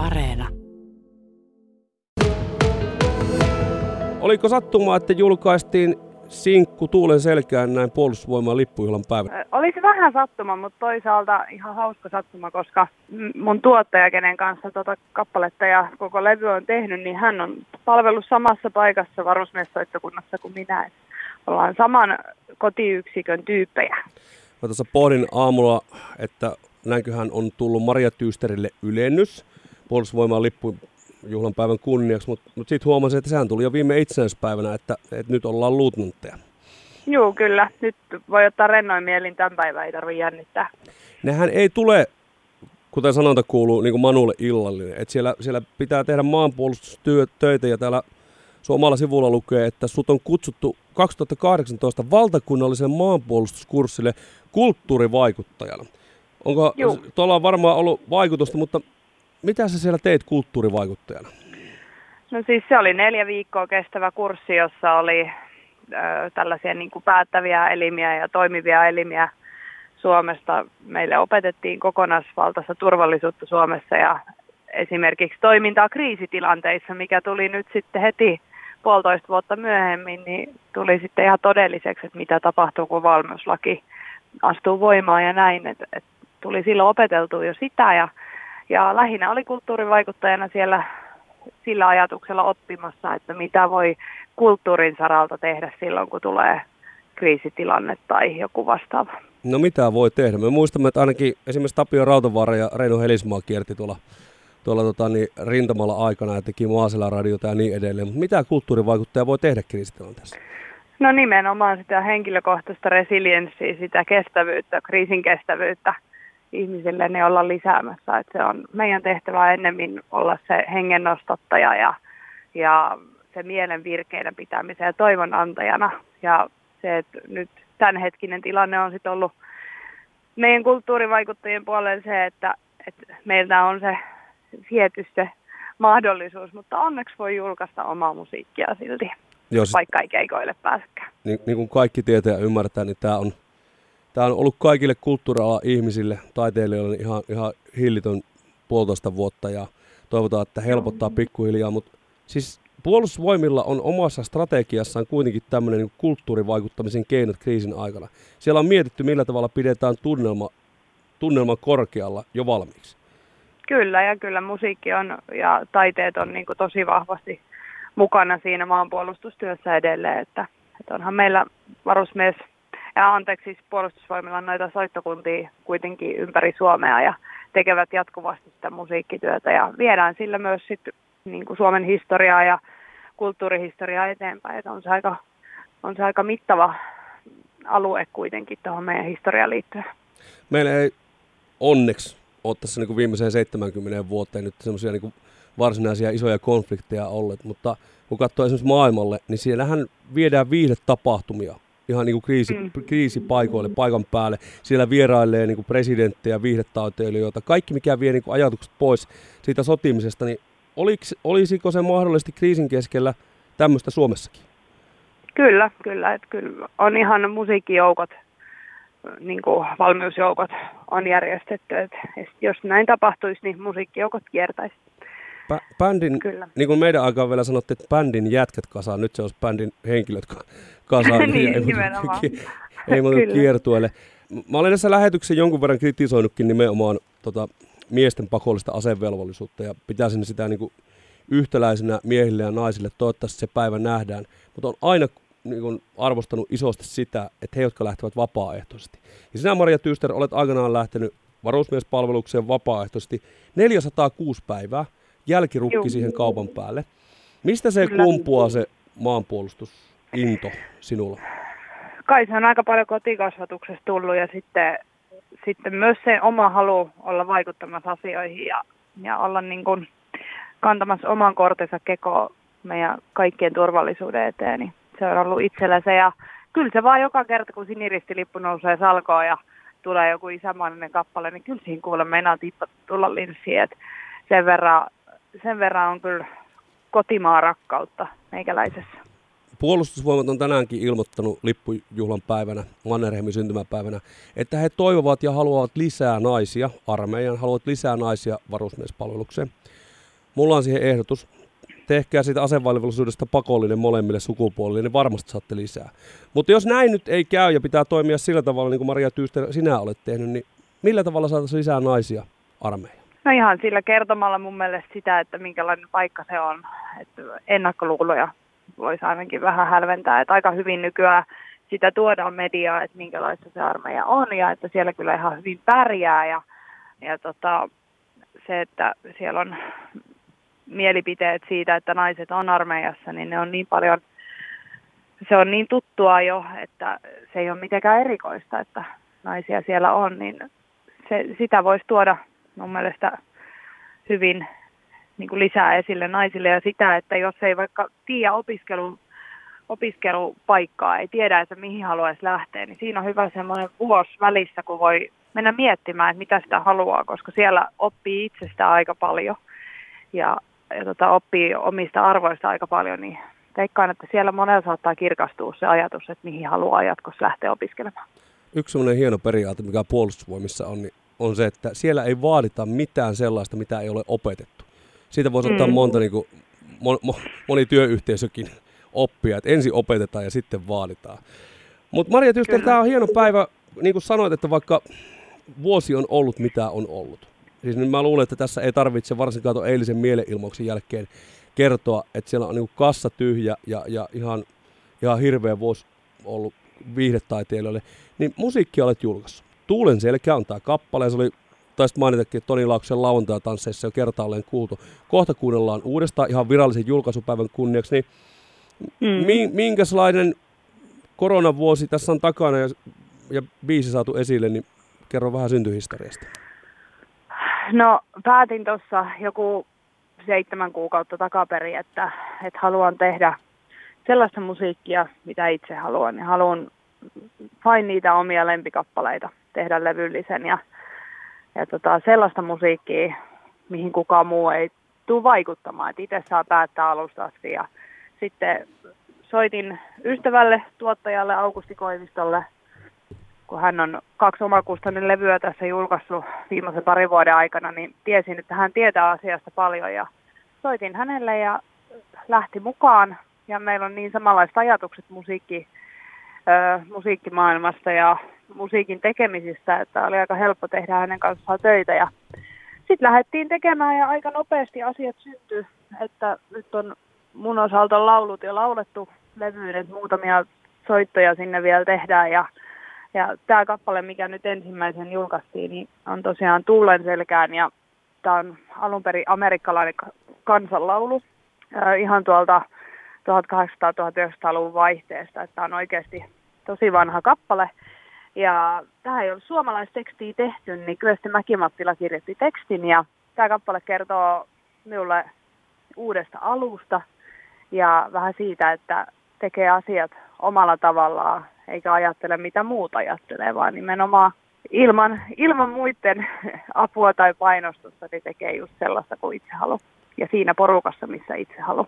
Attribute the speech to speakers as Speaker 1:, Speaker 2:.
Speaker 1: Areena.
Speaker 2: Oliko sattumaa, että julkaistiin sinkku Tuulen selkään näin puolustusvoiman lippujuhlan päivänä?
Speaker 3: Olisi vähän sattuma, mutta toisaalta ihan hauska sattuma, koska mun tuottaja, kenen kanssa tota kappaletta ja koko levy on tehnyt, niin hän on palvellut samassa paikassa varusmiessoittokunnassa kuin minä. Ollaan saman kotiyksikön tyyppejä.
Speaker 2: Mä tuossa pohdin aamulla, että näinköhän on tullut Maria Tyysterille ylennys puolustusvoiman lippujuhlan päivän kunniaksi, mutta mut sitten huomasin, että sehän tuli jo viime itsenäispäivänä, että, että nyt ollaan luutnantteja.
Speaker 3: Joo, kyllä. Nyt voi ottaa rennoin mielin tämän päivän, ei tarvitse jännittää.
Speaker 2: Nehän ei tule, kuten sanonta kuuluu, niin kuin Manulle illallinen. Että siellä, siellä pitää tehdä maanpuolustustöitä ja täällä sun omalla sivulla lukee, että sut on kutsuttu 2018 valtakunnallisen maanpuolustuskurssille kulttuurivaikuttajana. Onko, tuolla on varmaan ollut vaikutusta, mutta mitä sä siellä teit kulttuurivaikuttajana?
Speaker 3: No siis se oli neljä viikkoa kestävä kurssi, jossa oli ö, tällaisia niin kuin päättäviä elimiä ja toimivia elimiä Suomesta. Meille opetettiin kokonaisvaltaista turvallisuutta Suomessa ja esimerkiksi toimintaa kriisitilanteissa, mikä tuli nyt sitten heti puolitoista vuotta myöhemmin, niin tuli sitten ihan todelliseksi, että mitä tapahtuu, kun valmiuslaki astuu voimaan ja näin. Et, et tuli silloin opeteltu jo sitä ja, ja lähinnä oli kulttuurivaikuttajana siellä sillä ajatuksella oppimassa, että mitä voi kulttuurin saralta tehdä silloin, kun tulee kriisitilanne tai joku vastaava.
Speaker 2: No mitä voi tehdä? Me muistamme, että ainakin esimerkiksi Tapio Rautavaara ja Reino Helismaa kierti tuolla tuolla tota, niin, rintamalla aikana ja teki radiota ja niin edelleen. Mutta mitä kulttuurivaikuttaja voi tehdä kriisitilanteessa?
Speaker 3: No nimenomaan sitä henkilökohtaista resilienssiä, sitä kestävyyttä, kriisin kestävyyttä ihmisille ne olla lisäämässä. Et se on meidän tehtävä ennemmin olla se hengennostottaja ja, ja se mielen virkeänä pitämisen ja toivon antajana. Ja se, että nyt tämänhetkinen tilanne on sitten ollut meidän kulttuurivaikuttajien puolella se, että, että meiltä on se viety se mahdollisuus, mutta onneksi voi julkaista omaa musiikkia silti, Jos, vaikka ei keikoille pääsekään.
Speaker 2: Niin, niin kuin kaikki tietää ja ymmärtää, niin tämä on, tämä on ollut kaikille kulttuuriala ihmisille, taiteilijoille ihan, ihan hillitön puolitoista vuotta ja toivotaan, että helpottaa pikkuhiljaa, mutta siis Puolustusvoimilla on omassa strategiassaan kuitenkin tämmöinen niin kulttuurivaikuttamisen keinot kriisin aikana. Siellä on mietitty, millä tavalla pidetään tunnelma, tunnelma korkealla jo valmiiksi.
Speaker 3: Kyllä, ja kyllä musiikki on ja taiteet on niin tosi vahvasti mukana siinä maanpuolustustyössä edelleen, että, että onhan meillä varusmies, ja anteeksi siis puolustusvoimilla on noita soittokuntia kuitenkin ympäri Suomea ja tekevät jatkuvasti sitä musiikkityötä ja viedään sillä myös sit, niin kuin Suomen historiaa ja kulttuurihistoriaa eteenpäin, että on se aika, on se aika mittava alue kuitenkin tuohon meidän historiaan liittyen.
Speaker 2: Meillä ei onneksi ole tässä niin kuin viimeiseen 70 vuoteen nyt semmoisia niin varsinaisia isoja konflikteja olleet, mutta kun katsoo esimerkiksi maailmalle, niin siellähän viedään viihdetapahtumia ihan niin kuin kriisi, mm. kriisipaikoille, paikan päälle. Siellä vierailee niin kuin presidenttejä, viihdetaiteilijoita, kaikki mikä vie niin kuin ajatukset pois siitä sotimisesta, niin oliks, olisiko se mahdollisesti kriisin keskellä tämmöistä Suomessakin?
Speaker 3: Kyllä, kyllä. Että kyllä on ihan musiikkijoukot niin kuin valmiusjoukot on järjestetty. Et jos näin tapahtuisi, niin musiikkijoukot kiertäisi.
Speaker 2: Bä- bändin, Kyllä. niin kuin meidän aikaan vielä sanottiin, että bändin jätkät kasaan, nyt se olisi bändin henkilöt kasaan.
Speaker 3: niin, ei nimenomaan.
Speaker 2: ei muuta kiertueelle. Mä olen tässä lähetyksen jonkun verran kritisoinutkin nimenomaan tota, miesten pakollista asevelvollisuutta ja pitäisin sitä niin kuin yhtäläisenä miehille ja naisille. Toivottavasti se päivä nähdään. Mutta on aina niin kuin arvostanut isosti sitä, että he, jotka lähtevät vapaaehtoisesti. Ja sinä, Maria Tyyster, olet aikanaan lähtenyt varusmiespalvelukseen vapaaehtoisesti 406 päivää, jälkirukki Joo. siihen kaupan päälle. Mistä se Kyllä. kumpuaa se maanpuolustusinto sinulla?
Speaker 3: Kai se on aika paljon kotikasvatuksesta tullut ja sitten, sitten myös se oma halu olla vaikuttamassa asioihin ja, ja olla niin kuin kantamassa oman kortensa kekoon meidän kaikkien turvallisuuden eteen. Niin se on ollut itsellä se. Ja kyllä se vaan joka kerta, kun siniristilippu nousee salkoon ja tulee joku isämaallinen kappale, niin kyllä siinä kuulee meinaa tippa tulla linssiin. Et sen, verran, sen verran on kyllä kotimaa rakkautta meikäläisessä.
Speaker 2: Puolustusvoimat on tänäänkin ilmoittanut lippujuhlan päivänä, Mannerheimin syntymäpäivänä, että he toivovat ja haluavat lisää naisia armeijan, haluavat lisää naisia varusmiespalvelukseen. mulla on siihen ehdotus. Tehkää siitä asevalvollisuudesta pakollinen molemmille sukupuolille, niin varmasti saatte lisää. Mutta jos näin nyt ei käy ja pitää toimia sillä tavalla, niin kuin Maria Tyyster sinä olet tehnyt, niin millä tavalla saataisiin lisää naisia armeijaan?
Speaker 3: No ihan sillä kertomalla mun mielestä sitä, että minkälainen paikka se on. Että ennakkoluuloja voisi ainakin vähän hälventää. Että aika hyvin nykyään sitä tuodaan mediaa, että minkälaista se armeija on ja että siellä kyllä ihan hyvin pärjää. Ja, ja tota, se, että siellä on mielipiteet siitä, että naiset on armeijassa, niin ne on niin paljon, se on niin tuttua jo, että se ei ole mitenkään erikoista, että naisia siellä on, niin se, sitä voisi tuoda mun mielestä hyvin niin kuin lisää esille naisille ja sitä, että jos ei vaikka tiedä opiskelun opiskelupaikkaa, ei tiedä, että mihin haluaisi lähteä, niin siinä on hyvä semmoinen vuosi välissä, kun voi mennä miettimään, että mitä sitä haluaa, koska siellä oppii itsestä aika paljon ja, ja tota, oppii omista arvoista aika paljon, niin veikkaan, että siellä monella saattaa kirkastua se ajatus, että mihin haluaa jatkossa lähteä opiskelemaan.
Speaker 2: Yksi semmoinen hieno periaate, mikä puolustusvoimissa on, niin on se, että siellä ei vaadita mitään sellaista, mitä ei ole opetettu. Siitä voisi ottaa mm. monta, niin kuin, moni työyhteisökin oppia, että ensin opetetaan ja sitten vaaditaan. Mutta Maria Tyster, tämä on hieno päivä, niin kuin sanoit, että vaikka vuosi on ollut mitä on ollut. Siis nyt mä luulen, että tässä ei tarvitse varsinkaan tuon eilisen mielenilmauksen jälkeen kertoa, että siellä on niin kassa tyhjä ja, ja ihan, ihan hirveä vuosi ollut viihdetaiteilijoille. Niin musiikkia olet julkaissut. Tuulen selkä on tämä kappale, se oli taisit mainitakin, Toni Lauksen lauantai-tansseissa jo kertaalleen kuultu. Kohta kuunnellaan uudestaan ihan virallisen julkaisupäivän kunniaksi, niin Mm. Minkälainen koronavuosi tässä on takana ja, ja biisi saatu esille, niin kerro vähän syntyhistoriasta.
Speaker 3: No päätin tuossa joku seitsemän kuukautta takaperin, että, että haluan tehdä sellaista musiikkia, mitä itse haluan. Ja haluan vain niitä omia lempikappaleita tehdä levyllisen ja, ja tota, sellaista musiikkia, mihin kukaan muu ei tule vaikuttamaan. Itse saa päättää alusta asti ja sitten soitin ystävälle, tuottajalle Augusti Koivistolle, kun hän on kaksi omakustannin levyä tässä julkaissut viimeisen parin vuoden aikana, niin tiesin, että hän tietää asiasta paljon ja soitin hänelle ja lähti mukaan. Ja meillä on niin samanlaiset ajatukset musiikki, ö, musiikkimaailmasta ja musiikin tekemisistä, että oli aika helppo tehdä hänen kanssaan töitä. Ja sitten lähdettiin tekemään ja aika nopeasti asiat syntyi, että nyt on mun osalta laulut jo laulettu levyyn, että muutamia soittoja sinne vielä tehdään ja, ja tämä kappale, mikä nyt ensimmäisen julkaistiin, niin on tosiaan Tullen selkään ja tämä on alun perin amerikkalainen kansanlaulu ihan tuolta 1800-1900-luvun vaihteesta, tämä on oikeasti tosi vanha kappale. Ja tähän ei ollut suomalaistekstiä tehty, niin Kyösti Mäkimattila kirjoitti tekstin ja tämä kappale kertoo minulle uudesta alusta ja vähän siitä, että tekee asiat omalla tavallaan, eikä ajattele mitä muut ajattelee, vaan nimenomaan ilman, ilman muiden apua tai painostusta niin tekee just sellaista kuin itse haluaa. Ja siinä porukassa, missä itse haluaa.